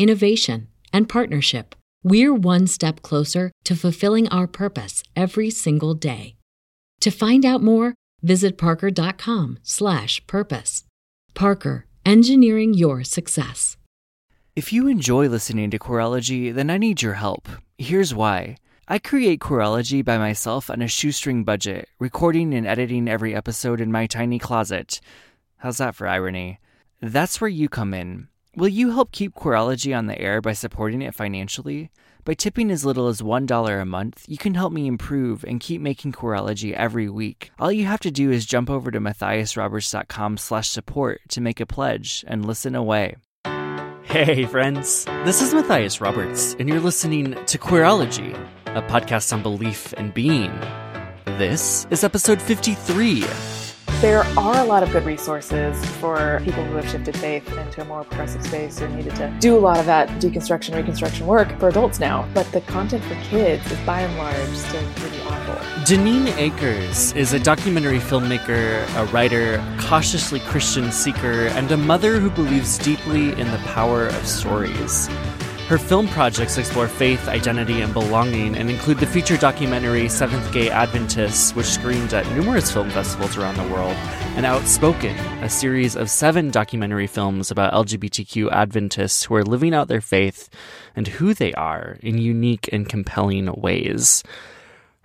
innovation, and partnership, we're one step closer to fulfilling our purpose every single day. To find out more, visit parker.com/purpose. Parker, engineering your success. If you enjoy listening to Queerology, then I need your help. Here's why. I create Queerology by myself on a shoestring budget, recording and editing every episode in my tiny closet. How's that for irony? That's where you come in. Will you help keep Queerology on the air by supporting it financially? By tipping as little as $1 a month, you can help me improve and keep making Queerology every week. All you have to do is jump over to matthiasroberts.com slash support to make a pledge and listen away. Hey, friends. This is Matthias Roberts, and you're listening to Queerology, a podcast on belief and being. This is episode 53. There are a lot of good resources for people who have shifted faith into a more progressive space or needed to do a lot of that deconstruction, reconstruction work for adults now. But the content for kids is by and large still pretty awful. Daneen Akers is a documentary filmmaker, a writer, cautiously Christian seeker, and a mother who believes deeply in the power of stories. Her film projects explore faith, identity, and belonging and include the feature documentary Seventh Gay Adventists, which screened at numerous film festivals around the world, and Outspoken, a series of seven documentary films about LGBTQ Adventists who are living out their faith and who they are in unique and compelling ways.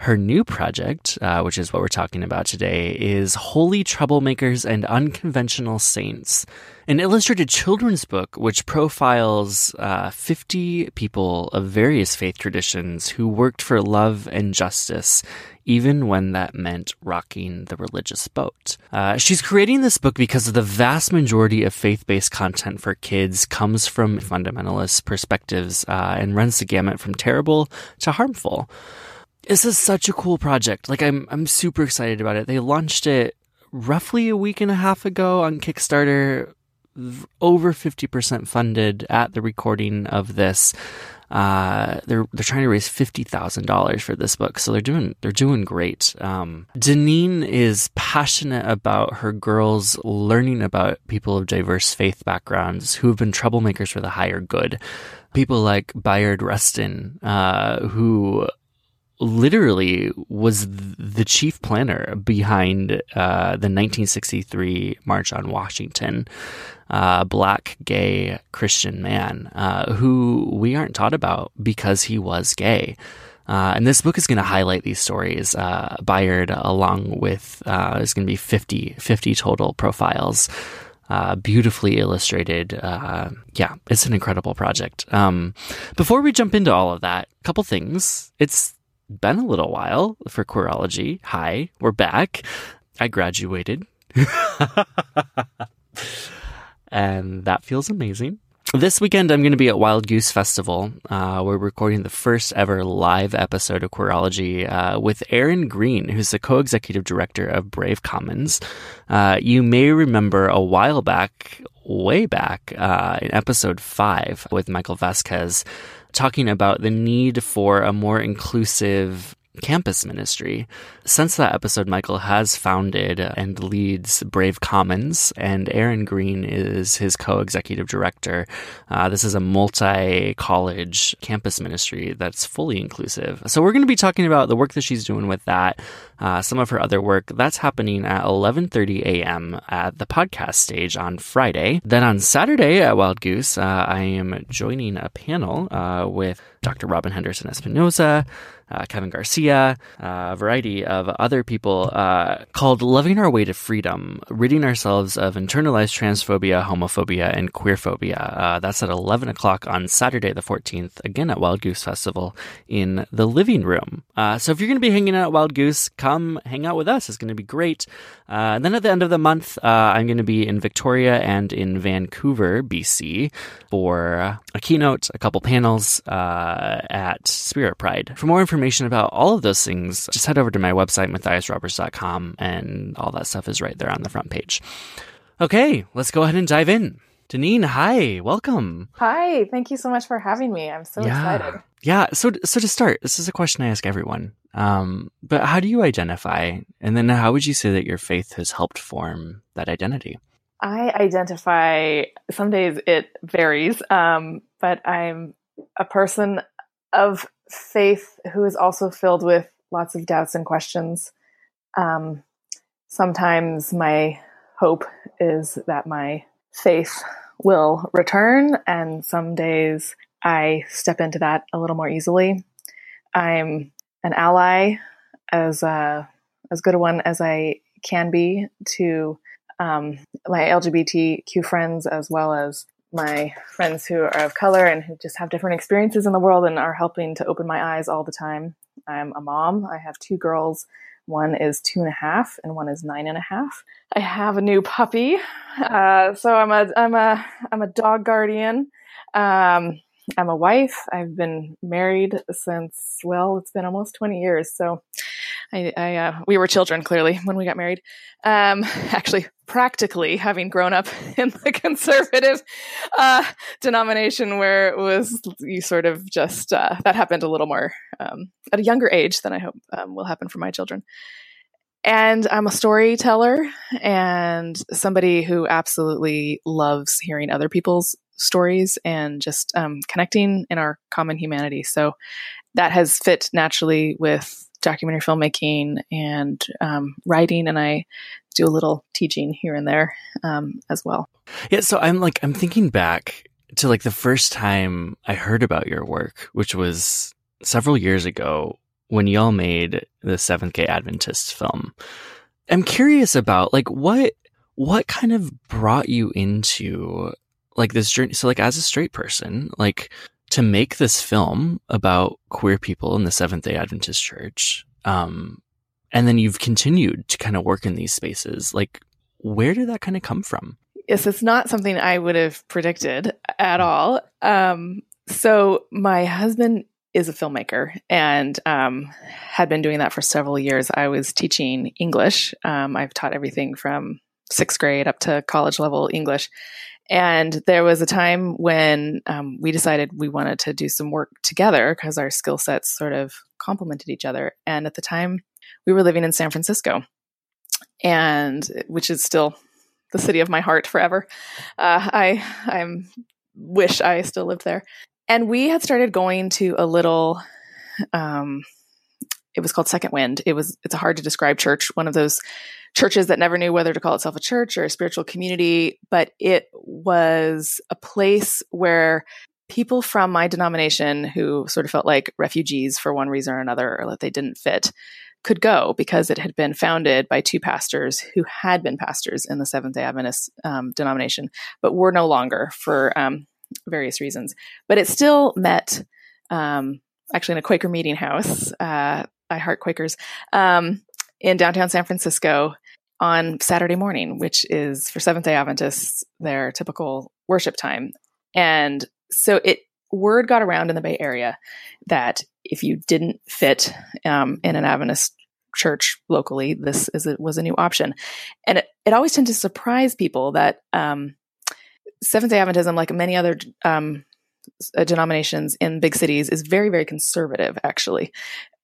Her new project, uh, which is what we're talking about today, is Holy Troublemakers and Unconventional Saints, an illustrated children's book which profiles uh, 50 people of various faith traditions who worked for love and justice, even when that meant rocking the religious boat. Uh, she's creating this book because the vast majority of faith based content for kids comes from fundamentalist perspectives uh, and runs the gamut from terrible to harmful this is such a cool project. Like I'm I'm super excited about it. They launched it roughly a week and a half ago on Kickstarter, over 50% funded at the recording of this. Uh, they're they're trying to raise fifty thousand dollars for this book, so they're doing they're doing great. Um, is passionate about her girls learning about people of diverse faith backgrounds who have been troublemakers for the higher good. People like Bayard Rustin, uh, who literally was the chief planner behind uh, the 1963 March on Washington. Uh, black gay Christian man uh, who we aren't taught about because he was gay. Uh, and this book is going to highlight these stories. Uh, Bayard, along with, uh, there's going to be 50, 50 total profiles. Uh, beautifully illustrated. Uh, yeah, it's an incredible project. Um, before we jump into all of that, a couple things. It's been a little while for Queerology. Hi, we're back. I graduated. and that feels amazing. This weekend, I'm going to be at Wild Goose Festival. Uh, we're recording the first ever live episode of Queerology uh, with Erin Green, who's the co executive director of Brave Commons. Uh, you may remember a while back, way back, uh, in episode five with Michael Vasquez, talking about the need for a more inclusive campus ministry. Since that episode, Michael has founded and leads Brave Commons, and Erin Green is his co executive director. Uh, this is a multi college campus ministry that's fully inclusive. So, we're going to be talking about the work that she's doing with that, uh, some of her other work. That's happening at 11:30 a.m. at the podcast stage on Friday. Then on Saturday at Wild Goose, uh, I am joining a panel uh, with Dr. Robyn Henderson-Espinoza, uh, Kevin Garcia, uh, a variety of other people, uh, called Loving Our Way to Freedom, ridding ourselves of internalized transphobia, homophobia, and queerphobia. Uh, that's at 11 o'clock on Saturday, the 14th, again at Wild Goose Festival in the living room. Uh, so if you're going to be hanging out at Wild Goose, come hang out with us. It's going to be great. Uh, and then at the end of the month, I'm going to be in Victoria and in Vancouver, BC, for a keynote, a couple panels at Spirit Pride. For more information, information about all of those things, just head over to my website, matthiasroberts.com, and all that stuff is right there on the front page. Okay, let's go ahead and dive in. Daneen, hi, welcome. Hi, thank you so much for having me. I'm so yeah. excited. Yeah, so so to start, this is a question I ask everyone. Um, but how do you identify, and then how would you say that your faith has helped form that identity? I identify. Some days it varies, um, but I'm a person of faith who is also filled with lots of doubts and questions. Um, sometimes my hope is that my faith will return, and some days I step into that a little more easily. I'm an ally, as uh, as good a one as I can be to um, my LGBTQ friends as well as my friends who are of color and who just have different experiences in the world and are helping to open my eyes all the time. I'm a mom. I have two girls. One is two and a half, and one is nine and a half. I have a new puppy, uh, so I'm a I'm a I'm a dog guardian. Um, I'm a wife. I've been married since well, it's been almost 20 years. So I, I uh, we were children clearly when we got married. Um, actually, practically having grown up in the conservative uh, denomination, where it was you sort of just uh, that happened a little more um, at a younger age than I hope um, will happen for my children. And I'm a storyteller and somebody who absolutely loves hearing other people's stories and just um, connecting in our common humanity. So that has fit naturally with documentary filmmaking and um, writing, and I do a little teaching here and there um, as well. Yeah, so I'm like I'm thinking back to like the first time I heard about your work, which was several years ago when y'all made the Seventh Gay Adventist film. I'm curious about like what what kind of brought you into like this journey. So like as a straight person, like to make this film about queer people in the Seventh Day Adventist Church, um, and then you've continued to kind of work in these spaces. Like, where did that kind of come from? Yes, it's not something I would have predicted at all. Um, so my husband is a filmmaker and um, had been doing that for several years. I was teaching English. Um, I've taught everything from sixth grade up to college level English. And there was a time when um, we decided we wanted to do some work together because our skill sets sort of complemented each other. And at the time, we were living in San Francisco, and which is still the city of my heart forever. Uh, I I wish I still lived there. And we had started going to a little. Um, it was called Second Wind. It was it's a hard to describe church, one of those churches that never knew whether to call itself a church or a spiritual community, but it was a place where people from my denomination who sort of felt like refugees for one reason or another or that they didn't fit could go because it had been founded by two pastors who had been pastors in the Seventh day Adventist um, denomination, but were no longer for um, various reasons. But it still met um, actually in a Quaker meeting house. Uh, I heart Quakers um, in downtown San Francisco on Saturday morning, which is for Seventh day Adventists their typical worship time. And so it word got around in the Bay Area that if you didn't fit um, in an Adventist church locally, this is a, was a new option. And it, it always tends to surprise people that um, Seventh day Adventism, like many other um, denominations in big cities is very, very conservative, actually.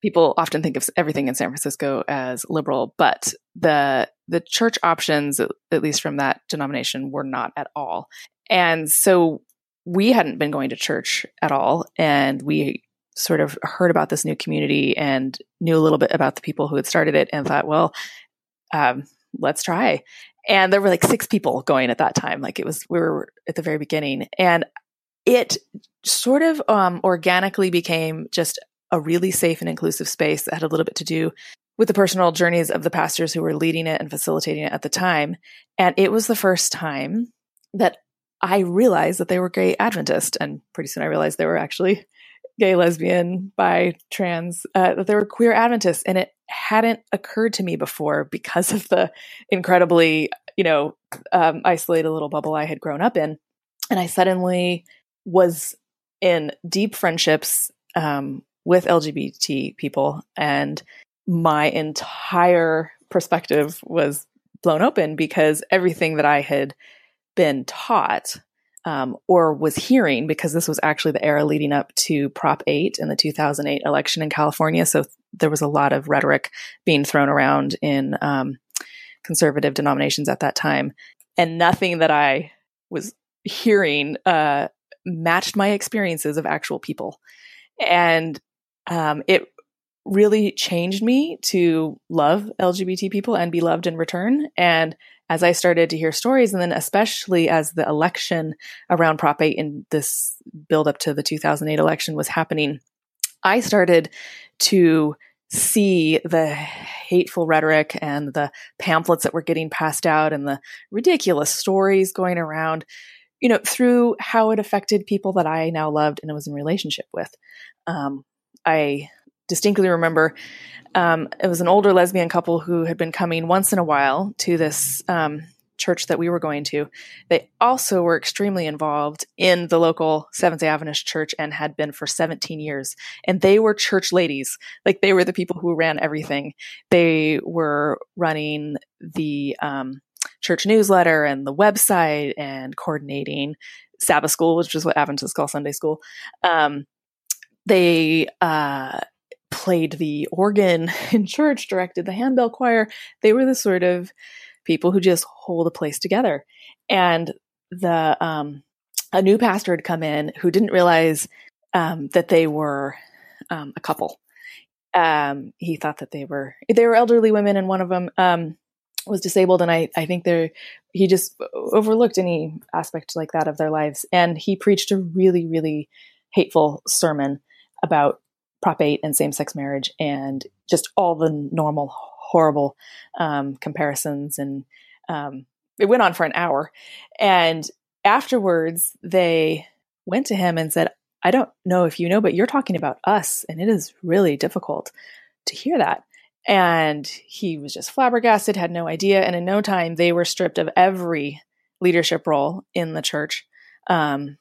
People often think of everything in San Francisco as liberal, but the the church options, at least from that denomination, were not at all. And so we hadn't been going to church at all, and we sort of heard about this new community and knew a little bit about the people who had started it, and thought, well, um, let's try. And there were like six people going at that time. Like it was, we were at the very beginning, and it sort of um, organically became just a really safe and inclusive space that had a little bit to do with the personal journeys of the pastors who were leading it and facilitating it at the time. And it was the first time that I realized that they were gay Adventist. And pretty soon I realized they were actually gay, lesbian, bi, trans, uh, that they were queer Adventists. And it hadn't occurred to me before because of the incredibly, you know, um, isolated little bubble I had grown up in. And I suddenly was in deep friendships um, with LGBT people, and my entire perspective was blown open because everything that I had been taught um, or was hearing, because this was actually the era leading up to Prop 8 in the 2008 election in California. So there was a lot of rhetoric being thrown around in um, conservative denominations at that time. And nothing that I was hearing uh, matched my experiences of actual people. And um, it really changed me to love LGBT people and be loved in return. And as I started to hear stories, and then especially as the election around Prop 8 in this build up to the 2008 election was happening, I started to see the hateful rhetoric and the pamphlets that were getting passed out and the ridiculous stories going around you know, through how it affected people that I now loved and was in relationship with. Um, I distinctly remember um, it was an older lesbian couple who had been coming once in a while to this um, church that we were going to. They also were extremely involved in the local Seventh day Adventist church and had been for 17 years. And they were church ladies. Like they were the people who ran everything. They were running the, um, church newsletter and the website and coordinating Sabbath school, which is what Adventists call Sunday school. Um, they uh, played the organ in church, directed the handbell choir. They were the sort of people who just hold a place together. And the um, a new pastor had come in who didn't realize um, that they were um, a couple. Um, he thought that they were they were elderly women, and one of them um, was disabled and I, I think there he just overlooked any aspect like that of their lives. And he preached a really really hateful sermon about prop 8 and same-sex marriage and just all the normal horrible um, comparisons. And um, it went on for an hour. And afterwards they went to him and said i don't know if you know but you're talking about us and it is really difficult to hear that and he was just flabbergasted, had no idea. And in no time, they were stripped of every leadership role in the church, um,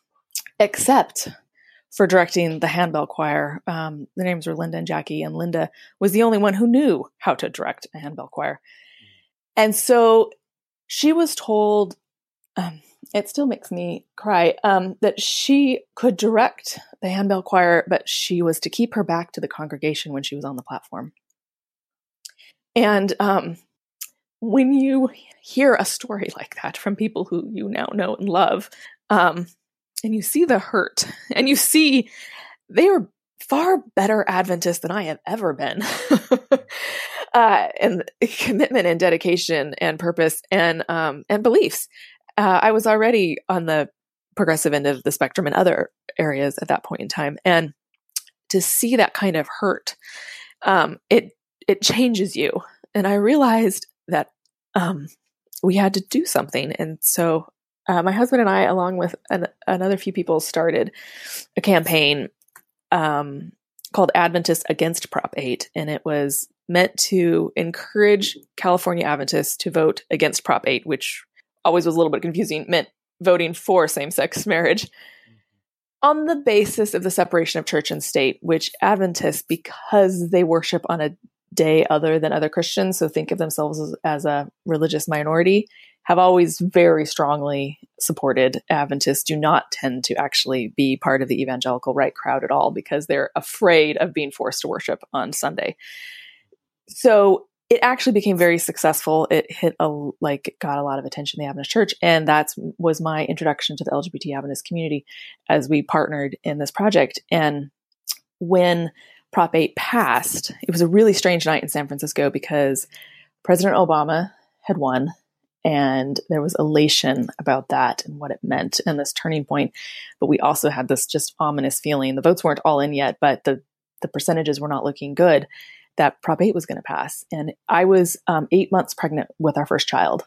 except for directing the handbell choir. Um, the names were Linda and Jackie, and Linda was the only one who knew how to direct a handbell choir. And so she was told, um, it still makes me cry, um, that she could direct the handbell choir, but she was to keep her back to the congregation when she was on the platform. And um, when you hear a story like that from people who you now know and love, um, and you see the hurt, and you see they are far better Adventists than I have ever been. uh, and commitment and dedication and purpose and um, and beliefs. Uh, I was already on the progressive end of the spectrum in other areas at that point in time, and to see that kind of hurt, um, it it changes you. And I realized that um, we had to do something. And so uh, my husband and I, along with an, another few people, started a campaign um, called Adventists Against Prop 8. And it was meant to encourage California Adventists to vote against Prop 8, which always was a little bit confusing, meant voting for same sex marriage on the basis of the separation of church and state, which Adventists, because they worship on a day other than other Christians, so think of themselves as, as a religious minority, have always very strongly supported Adventists do not tend to actually be part of the evangelical right crowd at all because they're afraid of being forced to worship on Sunday. So it actually became very successful. It hit a like got a lot of attention in the Adventist Church, and that was my introduction to the LGBT Adventist community as we partnered in this project. And when Prop 8 passed, it was a really strange night in San Francisco because President Obama had won, and there was elation about that and what it meant and this turning point. But we also had this just ominous feeling. The votes weren't all in yet, but the the percentages were not looking good that Prop 8 was going to pass. And I was um, eight months pregnant with our first child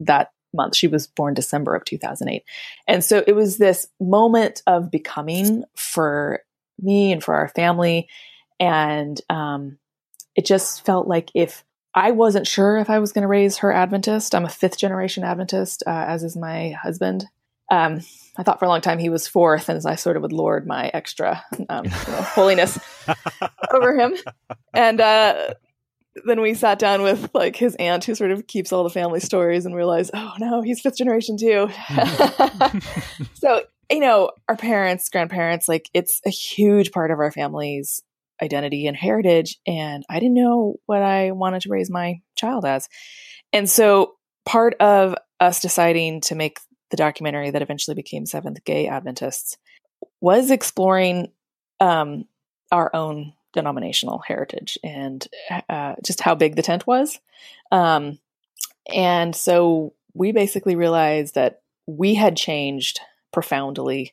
that month. She was born December of 2008. And so it was this moment of becoming for me and for our family. And um, it just felt like if I wasn't sure if I was going to raise her Adventist, I'm a fifth generation Adventist, uh, as is my husband. Um, I thought for a long time he was fourth, and I sort of would lord my extra um, you know, holiness over him. And uh, then we sat down with like his aunt, who sort of keeps all the family stories, and realized, oh no, he's fifth generation too. so you know, our parents, grandparents, like it's a huge part of our family's identity and heritage. And I didn't know what I wanted to raise my child as. And so part of us deciding to make the documentary that eventually became Seventh Gay Adventists, was exploring um, our own denominational heritage and uh, just how big the tent was. Um, and so we basically realized that we had changed profoundly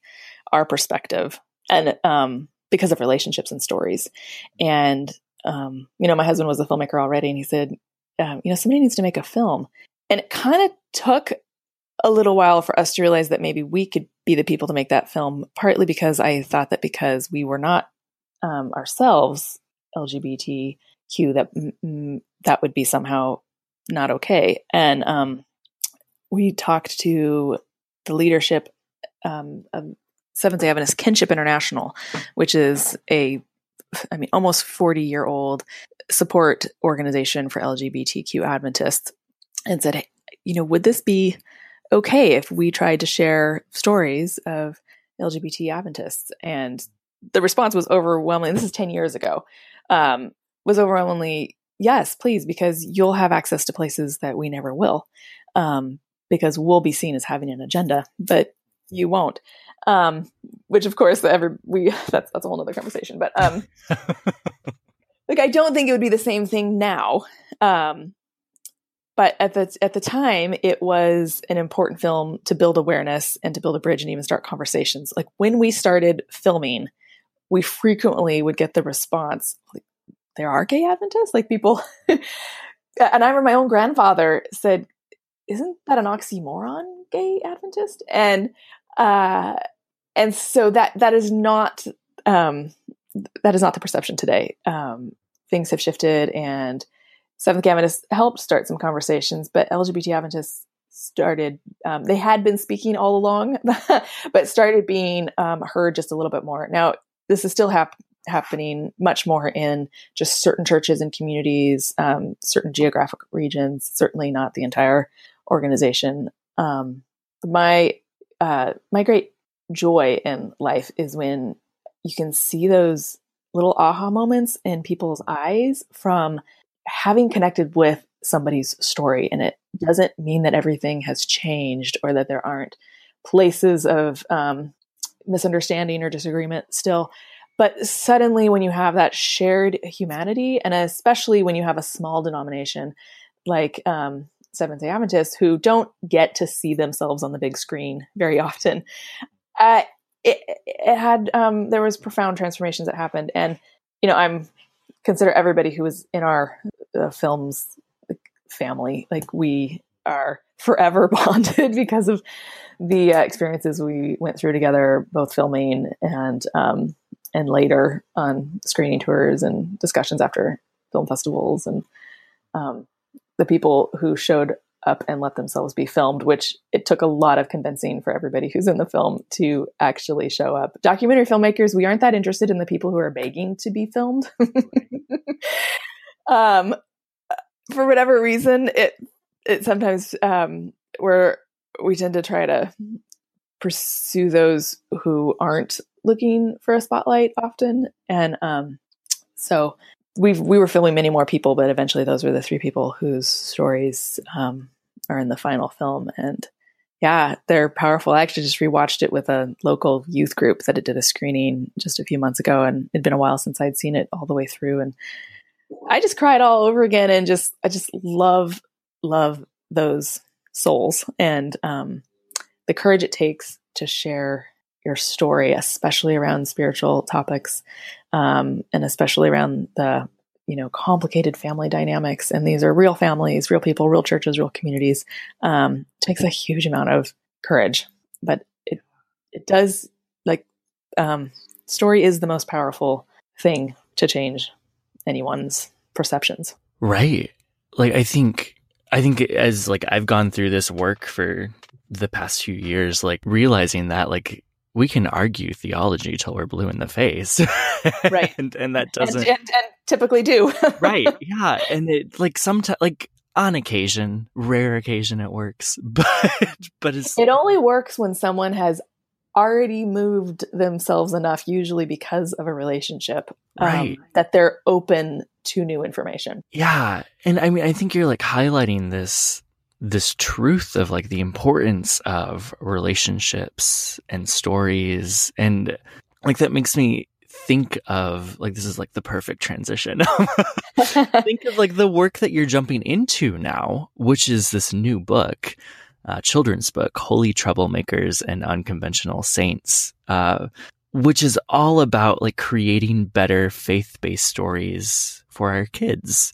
our perspective and um, because of relationships and stories. And, um, you know, my husband was a filmmaker already, and he said, um, you know, somebody needs to make a film. And it kind of took a little while for us to realize that maybe we could be the people to make that film, partly because I thought that because we were not um, ourselves LGBTQ, that that would be somehow not okay. And um, we talked to the leadership um, of Seventh day Adventist Kinship International, which is a, I mean, almost 40 year old support organization for LGBTQ Adventists, and said, hey, you know, would this be okay if we tried to share stories of LGBT Adventists. And the response was overwhelming. This is 10 years ago. Um, was overwhelmingly yes, please, because you'll have access to places that we never will. Um, because we'll be seen as having an agenda, but you won't. Um, which of course, every we that's that's a whole other conversation. But um, like I don't think it would be the same thing now. Um, but at the at the time it was an important film to build awareness and to build a bridge and even start conversations like when we started filming we frequently would get the response like there are gay adventists like people and i remember my own grandfather said isn't that an oxymoron gay adventist and uh and so that that is not um that is not the perception today um things have shifted and Seventh Adventists helped start some conversations, but LGBT Adventists started, um, they had been speaking all along, but started being um, heard just a little bit more. Now, this is still hap- happening much more in just certain churches and communities, um, certain geographic regions, certainly not the entire organization. Um, my, uh, my great joy in life is when you can see those little aha moments in people's eyes from having connected with somebody's story. And it doesn't mean that everything has changed or that there aren't places of um, misunderstanding or disagreement still. But suddenly when you have that shared humanity and especially when you have a small denomination like um, seventh day adventists who don't get to see themselves on the big screen very often uh, it, it, had um, there was profound transformations that happened and you know i'm consider everybody who was in our uh, films family. Like we are forever bonded because of the uh, experiences we went through together, both filming and um, and later on screening tours and discussions after film festivals and um, the people who showed up and let themselves be filmed, which it took a lot of convincing for everybody who's in the film to actually show up. Documentary filmmakers, we aren't that interested in the people who are begging to be filmed. um, for whatever reason, it it sometimes um, we're we tend to try to pursue those who aren't looking for a spotlight often, and um, so we we were filming many more people, but eventually those were the three people whose stories um, are in the final film, and yeah, they're powerful. I actually just rewatched it with a local youth group that it did a screening just a few months ago, and it'd been a while since I'd seen it all the way through, and I just cried all over again, and just I just love love those souls and um, the courage it takes to share your story, especially around spiritual topics, um, and especially around the you know complicated family dynamics and these are real families real people real churches real communities um, takes a huge amount of courage. But it it does like um, story is the most powerful thing to change anyone's perceptions. Right. Like i think i think as like i've gone through this work for the past few years like realizing that like we can argue theology till we're blue in the face. Right. and, and that doesn't. And, and, and typically do. right. Yeah. And it, like, sometimes, like, on occasion, rare occasion, it works. But, but it's. It only works when someone has already moved themselves enough, usually because of a relationship, um, Right. that they're open to new information. Yeah. And I mean, I think you're like highlighting this this truth of like the importance of relationships and stories. And like that makes me think of like this is like the perfect transition. Think of like the work that you're jumping into now which is this new book uh, children's book holy troublemakers and unconventional saints uh, which is all about like creating better faith-based stories for our kids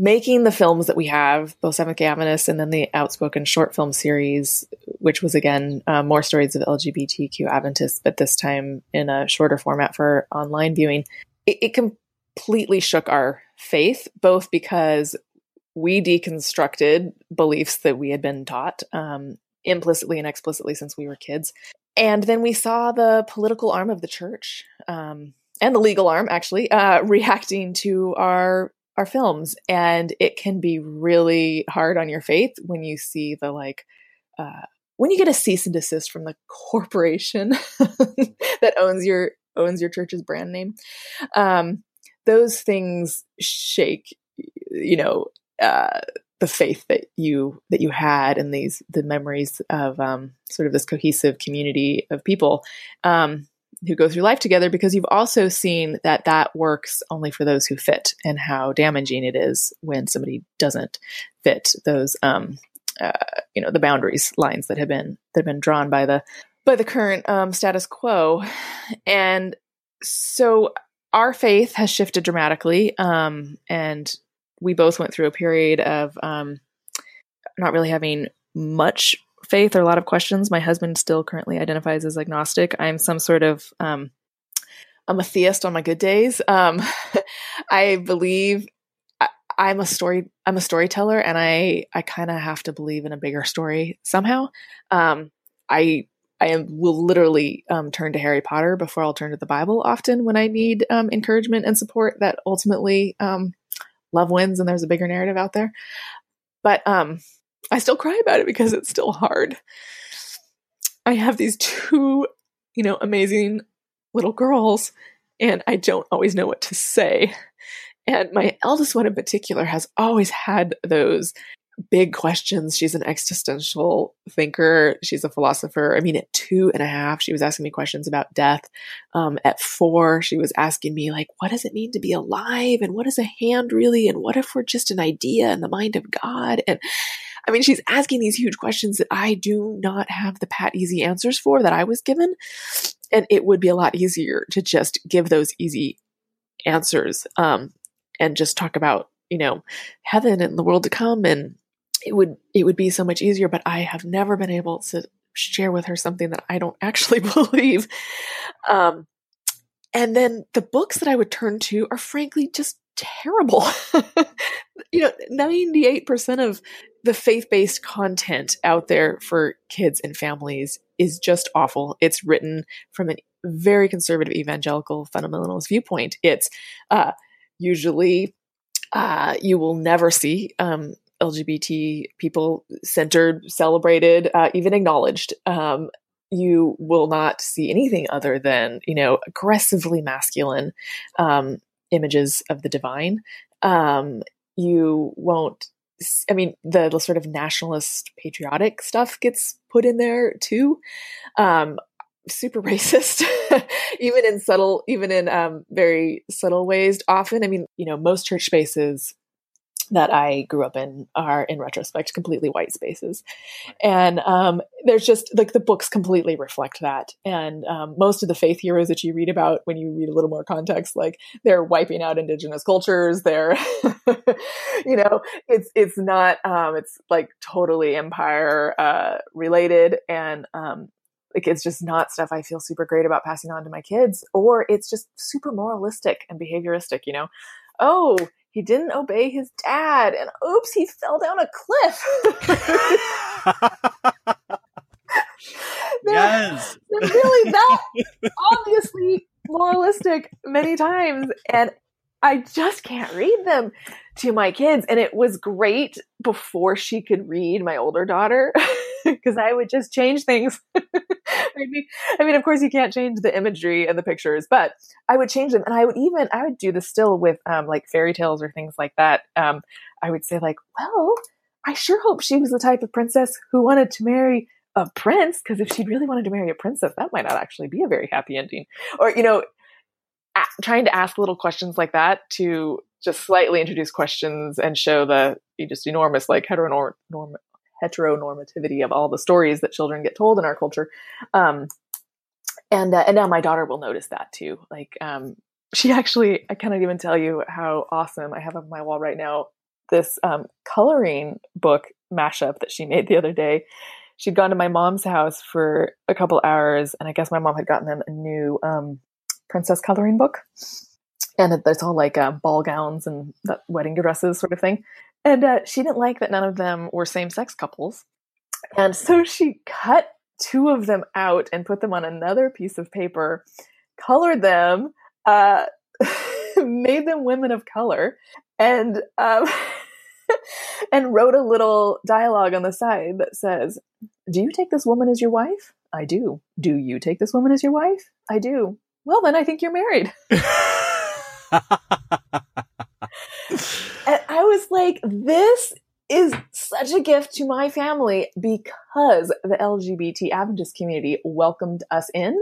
making the films that we have, both Seventh Gay Adventists and then the Outspoken short film series, which was again uh, more stories of LGBTQ Adventists, but this time in a shorter format for online viewing, it, it completely shook our faith, both because we deconstructed beliefs that we had been taught um, implicitly and explicitly since we were kids. And then we saw the political arm of the church um, and the legal arm actually uh, reacting to our our films and it can be really hard on your faith when you see the like uh, when you get a cease and desist from the corporation that owns your owns your church's brand name. Um, those things shake you know uh, the faith that you that you had and these the memories of um, sort of this cohesive community of people. Um, who go through life together because you've also seen that that works only for those who fit and how damaging it is when somebody doesn't fit those um uh, you know the boundaries lines that have been that have been drawn by the by the current um, status quo. And so our faith has shifted dramatically um and we both went through a period of um not really having much faith or a lot of questions. My husband still currently identifies as agnostic. I'm some sort of um, I'm a theist on my good days. Um, I believe I, I'm a story. I'm a storyteller, and I I kind of have to believe in a bigger story somehow. Um, I I am, will literally um, turn to Harry Potter before I'll turn to the Bible often when I need um, encouragement and support that ultimately um, love wins and there's a bigger narrative out there. But um, I still cry about it because it's still hard. I have these two, you know, amazing little girls, and I don't always know what to say. And my eldest one in particular has always had those big questions. She's an existential thinker. She's a philosopher. I mean, at two and a half, she was asking me questions about death. Um, at four, she was asking me, like, what does it mean to be alive? And what is a hand really? And what if we're just an idea in the mind of God? And I mean, she's asking these huge questions that I do not have the pat easy answers for that I was given. And it would be a lot easier to just give those easy answers um, and just talk about, you know, heaven and the world to come. And it would it would be so much easier. But I have never been able to share with her something that I don't actually believe. Um, and then the books that I would turn to are frankly just terrible. you know, 98% of the faith based content out there for kids and families is just awful. It's written from a very conservative evangelical fundamentalist viewpoint. It's uh, usually, uh, you will never see um, LGBT people centered, celebrated, uh, even acknowledged. Um, you will not see anything other than you know aggressively masculine um, images of the divine. Um, you won't. I mean, the, sort of nationalist, patriotic stuff gets put in there too. Um, super racist, even in subtle, even in um, very subtle ways. Often, I mean, you know, most church spaces that I grew up in are, in retrospect, completely white spaces. And um, there's just like the books completely reflect that. And um, most of the faith heroes that you read about when you read a little more context, like they're wiping out indigenous cultures. They're, you know, it's it's not um, it's like totally empire uh, related, and um, like it's just not stuff I feel super great about passing on to my kids, or it's just super moralistic and behavioristic. You know, oh he didn't obey his dad and oops he fell down a cliff. Yes. they're really that obviously moralistic many times and i just can't read them to my kids and it was great before she could read my older daughter because i would just change things I mean, I mean, of course, you can't change the imagery and the pictures, but I would change them. And I would even, I would do this still with um, like fairy tales or things like that. Um, I would say, like, well, I sure hope she was the type of princess who wanted to marry a prince, because if she really wanted to marry a princess, that might not actually be a very happy ending. Or, you know, a- trying to ask little questions like that to just slightly introduce questions and show the just enormous like heteronorm heteronormativity of all the stories that children get told in our culture. Um, and uh, and now my daughter will notice that too. Like um, she actually, I cannot even tell you how awesome I have on my wall right now. This um, coloring book mashup that she made the other day. She'd gone to my mom's house for a couple hours, and I guess my mom had gotten them a new um, princess coloring book. And it's all like uh, ball gowns and wedding dresses, sort of thing. And uh, she didn't like that none of them were same sex couples. And so she cut two of them out and put them on another piece of paper, colored them, uh, made them women of color, and um, and wrote a little dialogue on the side that says, "Do you take this woman as your wife? I do. Do you take this woman as your wife? I do. Well, then I think you're married." and I was like, this is such a gift to my family because the LGBT Adventist community welcomed us in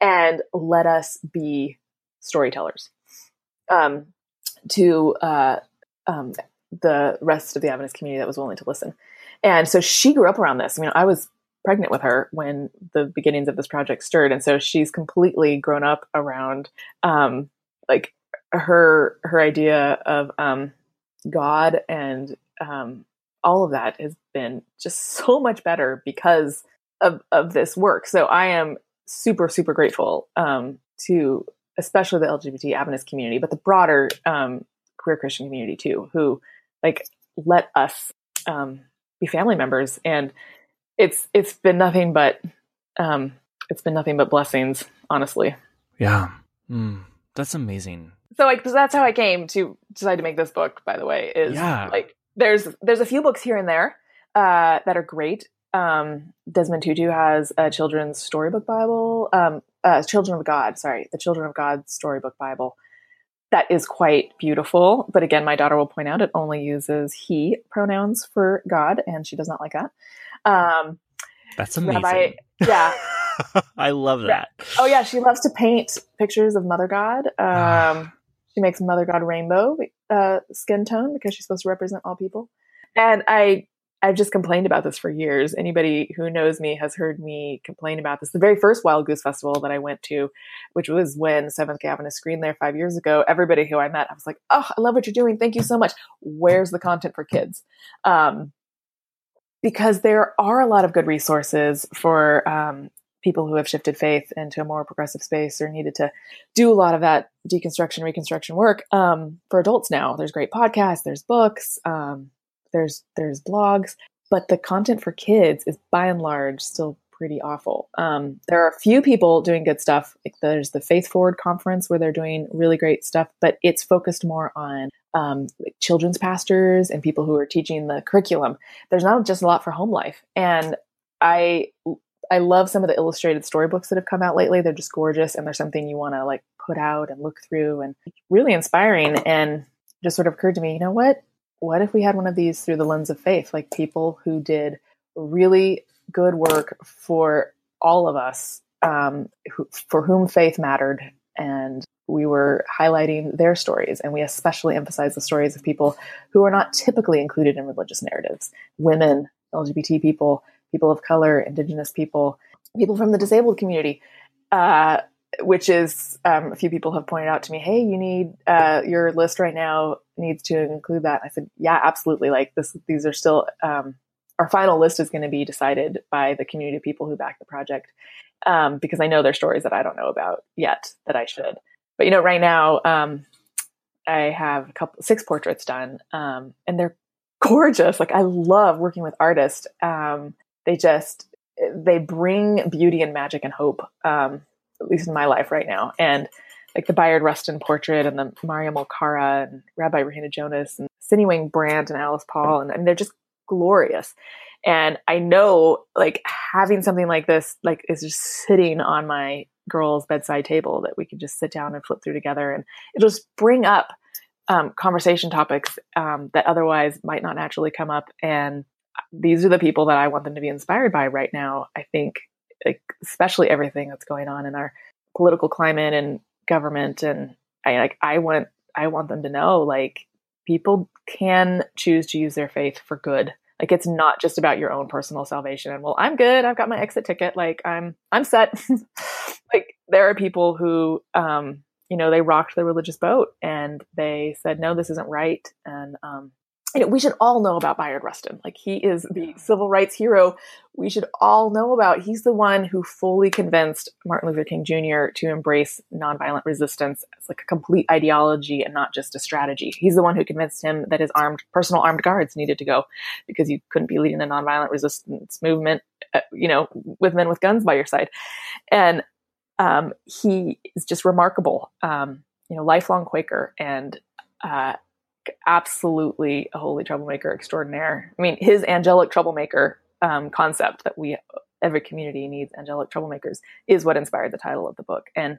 and let us be storytellers um, to uh, um, the rest of the Adventist community that was willing to listen. And so she grew up around this. I mean, I was pregnant with her when the beginnings of this project stirred, and so she's completely grown up around um, like her her idea of um, God and um, all of that has been just so much better because of of this work. So I am super super grateful um, to especially the LGBT Adventist community, but the broader um, queer Christian community too, who like let us um, be family members, and it's it's been nothing but um, it's been nothing but blessings, honestly. Yeah, mm, that's amazing so like that's how I came to decide to make this book. By the way, is yeah. like there's there's a few books here and there uh, that are great. Um, Desmond Tutu has a children's storybook Bible, um, uh, Children of God. Sorry, the Children of God storybook Bible. That is quite beautiful, but again, my daughter will point out it only uses he pronouns for God, and she does not like that. Um, That's amazing. Rabbi, yeah, I love that. Oh yeah, she loves to paint pictures of Mother God. Um, she makes Mother God rainbow uh, skin tone because she's supposed to represent all people. And I I've just complained about this for years. Anybody who knows me has heard me complain about this. The very first Wild Goose Festival that I went to, which was when Seventh Adventist screened there five years ago, everybody who I met, I was like, oh, I love what you're doing. Thank you so much. Where's the content for kids? Um, because there are a lot of good resources for um, people who have shifted faith into a more progressive space or needed to do a lot of that deconstruction, reconstruction work um, for adults now. There's great podcasts, there's books, um, there's there's blogs, but the content for kids is by and large still pretty awful. Um, there are a few people doing good stuff. Like there's the Faith Forward conference where they're doing really great stuff, but it's focused more on um, like children's pastors and people who are teaching the curriculum. There's not just a lot for home life, and I I love some of the illustrated storybooks that have come out lately. They're just gorgeous, and they're something you want to like put out and look through, and really inspiring. And just sort of occurred to me, you know what? What if we had one of these through the lens of faith, like people who did really good work for all of us, um, who, for whom faith mattered, and we were highlighting their stories, and we especially emphasize the stories of people who are not typically included in religious narratives: women, LGBT people, people of color, Indigenous people, people from the disabled community. Uh, which is um, a few people have pointed out to me, hey, you need uh, your list right now needs to include that. I said, yeah, absolutely. Like this, these are still um, our final list is going to be decided by the community of people who back the project um, because I know their stories that I don't know about yet that I should. But you know, right now um, I have a couple six portraits done, um, and they're gorgeous. Like I love working with artists. Um, they just they bring beauty and magic and hope um, at least in my life right now. And like the Bayard Rustin portrait and the Maria Mulcara and Rabbi Regina Jonas and Wing Brandt and Alice Paul. And I mean, they're just glorious. And I know like having something like this, like is just sitting on my girl's bedside table that we could just sit down and flip through together. And it'll just bring up um, conversation topics um, that otherwise might not naturally come up. And these are the people that I want them to be inspired by right now. I think like, especially everything that's going on in our political climate and government. And I like, I want, I want them to know like people can choose to use their faith for good. Like it's not just about your own personal salvation and well, I'm good. I've got my exit ticket. Like I'm, I'm set. like there are people who, um, you know, they rocked the religious boat and they said, no, this isn't right. And, um, we should all know about Bayard Rustin. Like he is the civil rights hero we should all know about. He's the one who fully convinced Martin Luther King Jr. to embrace nonviolent resistance as like a complete ideology and not just a strategy. He's the one who convinced him that his armed personal armed guards needed to go because you couldn't be leading a nonviolent resistance movement, uh, you know, with men with guns by your side. And um, he is just remarkable. Um, you know, lifelong Quaker and uh, absolutely a holy troublemaker extraordinaire. I mean, his angelic troublemaker um, concept that we every community needs angelic troublemakers is what inspired the title of the book. And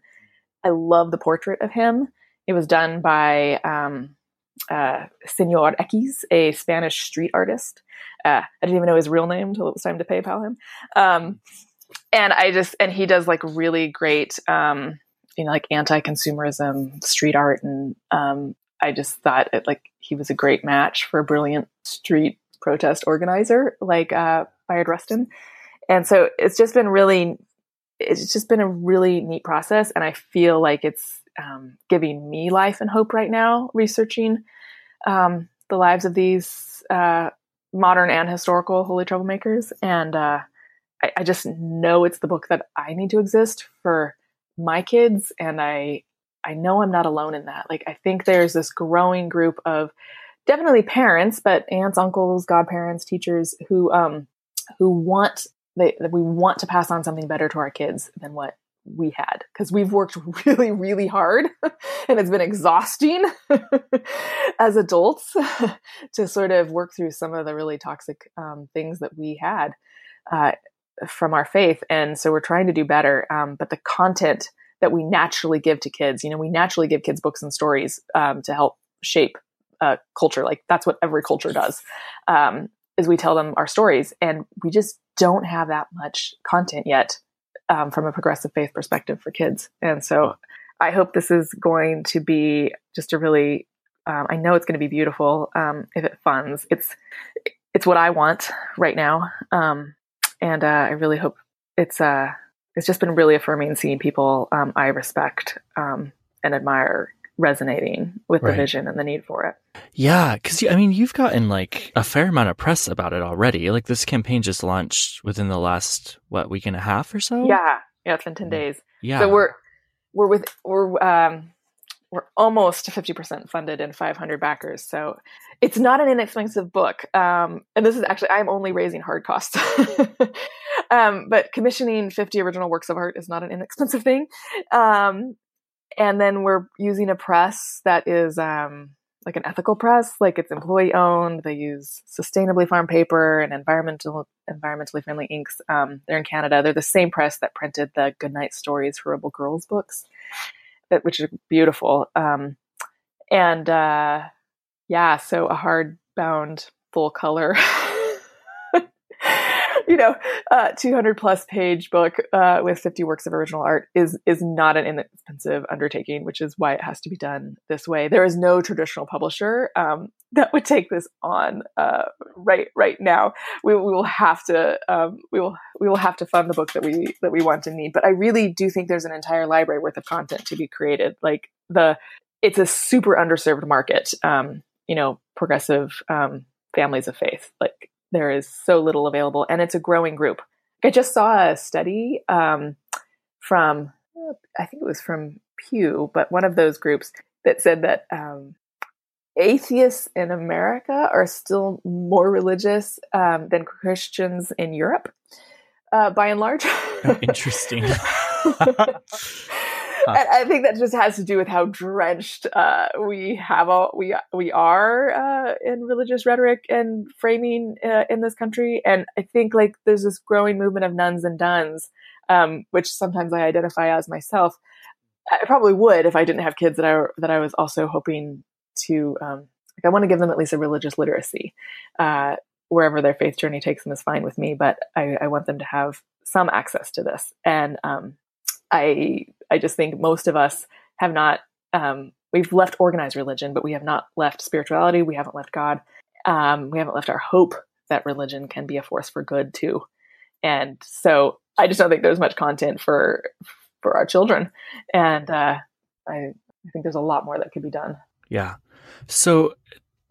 I love the portrait of him. It was done by um, uh, Senor Spanish street artist. Uh, I didn't even know his real name until it was time to PayPal him. Um, and I just and he does like really great, um, you know, like anti-consumerism street art, and um, I just thought it like he was a great match for a brilliant street protest organizer like uh, Bayard Rustin. And so it's just been really, it's just been a really neat process. And I feel like it's um, giving me life and hope right now, researching um, the lives of these uh, modern and historical holy troublemakers. And uh, I, I just know it's the book that I need to exist for my kids. And I, I know I'm not alone in that. Like, I think there's this growing group of definitely parents, but aunts, uncles, godparents, teachers who um, who want they, we want to pass on something better to our kids than what we had because we've worked really really hard and it's been exhausting as adults to sort of work through some of the really toxic um, things that we had uh, from our faith and so we're trying to do better um, but the content that we naturally give to kids you know we naturally give kids books and stories um, to help shape uh, culture. Like that's what every culture does. Um, is we tell them our stories, and we just don't have that much content yet um, from a progressive faith perspective for kids. And so, I hope this is going to be just a really. Um, I know it's going to be beautiful um, if it funds. It's it's what I want right now, um, and uh, I really hope it's. Uh, it's just been really affirming seeing people um, I respect and admire resonating with right. the vision and the need for it. Yeah, because I mean, you've gotten like a fair amount of press about it already. Like this campaign just launched within the last what week and a half or so. Yeah, yeah, it's been ten days. Yeah, so we're we're with we're um we're almost 50% funded and 500 backers. So it's not an inexpensive book. Um, and this is actually, I'm only raising hard costs. um, but commissioning 50 original works of art is not an inexpensive thing. Um, and then we're using a press that is um, like an ethical press, like it's employee owned. They use sustainably farmed paper and environmental environmentally friendly inks. Um, they're in Canada. They're the same press that printed the Goodnight Stories for Rebel Girls books, which is beautiful. Um, and uh, yeah, so a hardbound full color you know, uh, 200 plus page book uh, with 50 works of original art is is not an inexpensive undertaking, which is why it has to be done this way. There is no traditional publisher um, that would take this on uh, right right now. We, we will have to um, we will we will have to fund the book that we that we want and need. But I really do think there's an entire library worth of content to be created. Like the it's a super underserved market. Um, you know, progressive um, families of faith like there is so little available and it's a growing group. I just saw a study um, from i think it was from pew but one of those groups that said that um, atheists in america are still more religious um, than christians in europe. Uh, by and large interesting I think that just has to do with how drenched uh, we have all we we are uh, in religious rhetoric and framing uh, in this country, and I think like there's this growing movement of nones and dones, um, which sometimes I identify as myself. I probably would if I didn't have kids that I that I was also hoping to. Um, like I want to give them at least a religious literacy. Uh, wherever their faith journey takes them is fine with me, but I, I want them to have some access to this. And um, I I just think most of us have not um, we've left organized religion, but we have not left spirituality. We haven't left God. Um, we haven't left our hope that religion can be a force for good too. And so I just don't think there's much content for for our children. And uh, I I think there's a lot more that could be done. Yeah. So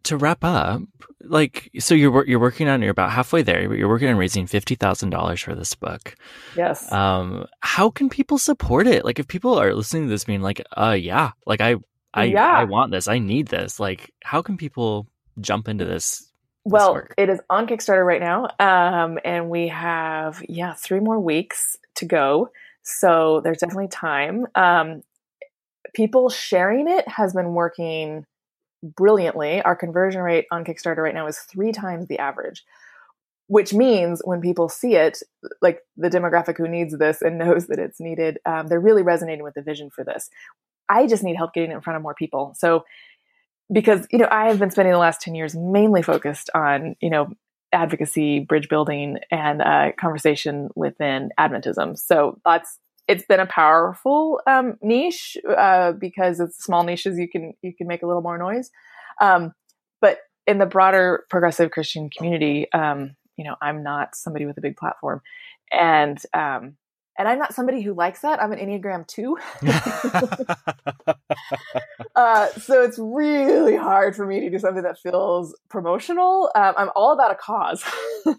to wrap up, like, so you're you're working on you're about halfway there. But you're working on raising fifty thousand dollars for this book. Yes. Um, how can people support it? Like, if people are listening to this, being like, uh, yeah, like I, I, Yeah. I want this. I need this. Like, how can people jump into this? Well, work? it is on Kickstarter right now, um, and we have yeah three more weeks to go. So there's definitely time. Um, people sharing it has been working brilliantly. Our conversion rate on Kickstarter right now is three times the average, which means when people see it, like the demographic who needs this and knows that it's needed, um, they're really resonating with the vision for this. I just need help getting it in front of more people. So, because you know, I have been spending the last ten years mainly focused on you know advocacy, bridge building, and uh, conversation within Adventism. So that's it's been a powerful um, niche uh, because it's small niches you can you can make a little more noise. Um, but in the broader progressive Christian community, um, you know, I'm not somebody with a big platform, and um, and I'm not somebody who likes that. I'm an Enneagram two, uh, so it's really hard for me to do something that feels promotional. Um, I'm all about a cause,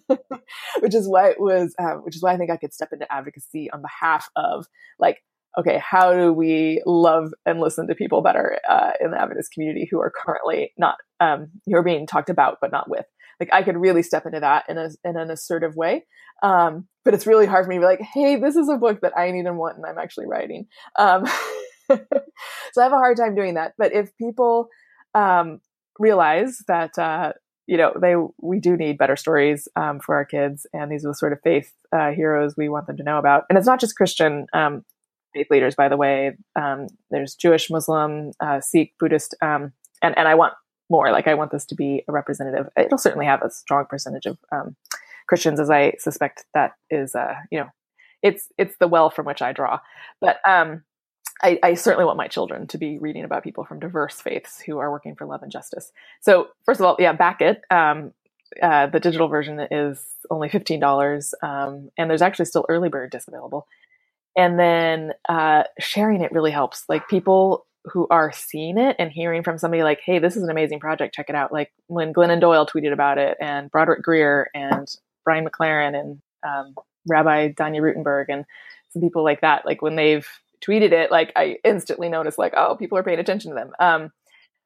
which is why it was, um, which is why I think I could step into advocacy on behalf of like, okay, how do we love and listen to people better uh, in the Adventist community who are currently not, um, who are being talked about but not with. Like I could really step into that in a in an assertive way. Um, but it's really hard for me to be like, hey, this is a book that I need and want, and I'm actually writing. Um, so I have a hard time doing that. But if people um, realize that uh, you know they we do need better stories um, for our kids, and these are the sort of faith uh, heroes we want them to know about. And it's not just Christian um, faith leaders, by the way. Um, there's Jewish, Muslim, uh, Sikh, Buddhist, um, and and I want more. Like I want this to be a representative. It'll certainly have a strong percentage of um, Christians, as I suspect that is, uh, you know, it's it's the well from which I draw. But um, I, I, certainly want my children to be reading about people from diverse faiths who are working for love and justice. So first of all, yeah, back it. Um, uh, the digital version is only fifteen dollars, um, and there's actually still early bird disc available. And then uh, sharing it really helps. Like people who are seeing it and hearing from somebody like, "Hey, this is an amazing project. Check it out." Like when Glennon Doyle tweeted about it, and Broderick Greer, and Brian McLaren, and um, Rabbi Danya Ruttenberg, and some people like that. Like when they've tweeted it, like I instantly notice, like, oh, people are paying attention to them. Um,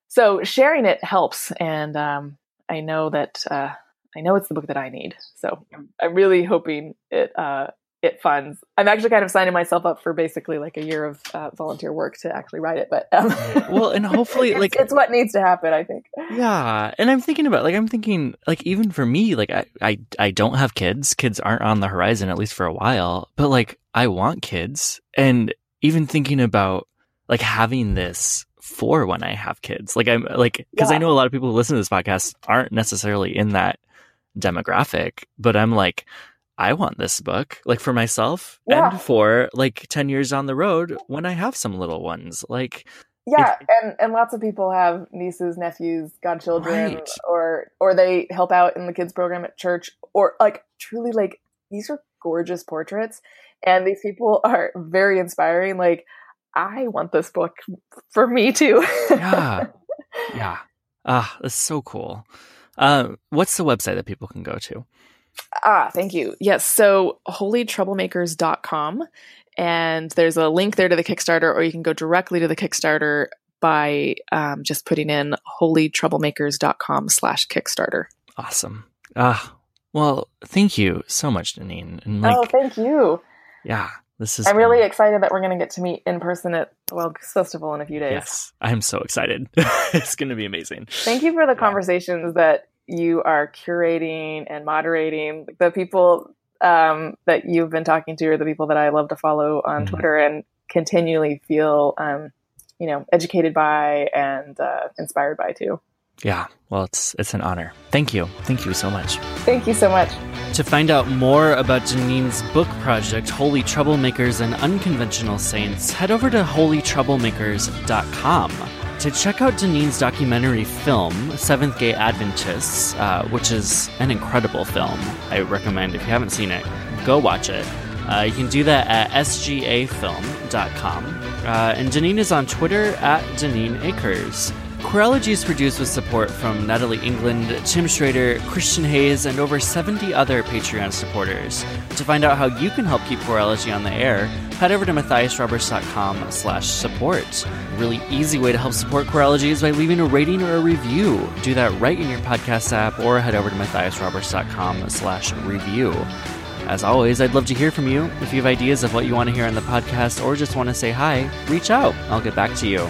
so sharing it helps, and um, I know that uh, I know it's the book that I need. So I'm, I'm really hoping it uh, it funds. I'm actually kind of signing myself up for basically like a year of uh, volunteer work to actually write it. But um, well, and hopefully, it's, like it's what needs to happen. I think. Yeah, and I'm thinking about like I'm thinking like even for me, like I I I don't have kids. Kids aren't on the horizon at least for a while. But like I want kids, and even thinking about like having this for when I have kids. Like I'm like because Yeah. I know a lot of people who listen to this podcast aren't necessarily in that demographic, but I'm like. I want this book, like for myself Yeah. and for like 10 years on the road when I have some little ones. Like, Yeah, and and lots of people have nieces, nephews, godchildren, Right. or or they help out in the kids program at church, or like truly like these are gorgeous portraits, and these people are very inspiring. Like I want this book for me too. yeah. yeah. Ah, that's so cool. Uh, what's the website that people can go to? Ah, thank you. Yes, so holytroublemakers.com and there's a link there to the Kickstarter or you can go directly to the Kickstarter by um, just putting in holytroublemakers.com slash Kickstarter. Awesome. Ah, well, thank you so much, Daneen. And like, oh, thank you. yeah, this is. I'm really excited that we're going to get to meet in person at the Well Festival in a few days. Yes, I'm so excited. it's going to be amazing. Thank you for the conversations that you are curating and moderating. The people um, that you've been talking to are the people that I love to follow on Mhm. Twitter and continually feel, um, you know, educated by and uh, inspired by too. Yeah. Well, it's it's an honor. Thank you. Thank you so much. Thank you so much. To find out more about Daneen's book project, Holy Troublemakers and Unconventional Saints, head over to holytroublemakers.com. To check out Daneen's documentary film, Seventh Gay Adventists, uh, which is an incredible film, I recommend if you haven't seen it, go watch it. Uh, you can do that at sgafilm.com. Uh, and Daneen is on Twitter at Daneen Akers. Queerology is produced with support from Natalie England, Tim Schrader, Christian Hayes, and over 70 other Patreon supporters. To find out how you can help keep Queerology on the air, head over to matthiasroberts.com slash support. A really easy way to help support Queerology is by leaving a rating or a review. Do that right in your podcast app or head over to matthiasroberts.com slash review. As always, I'd love to hear from you. If you have ideas of what you want to hear on the podcast or just want to say hi, reach out. I'll get back to you.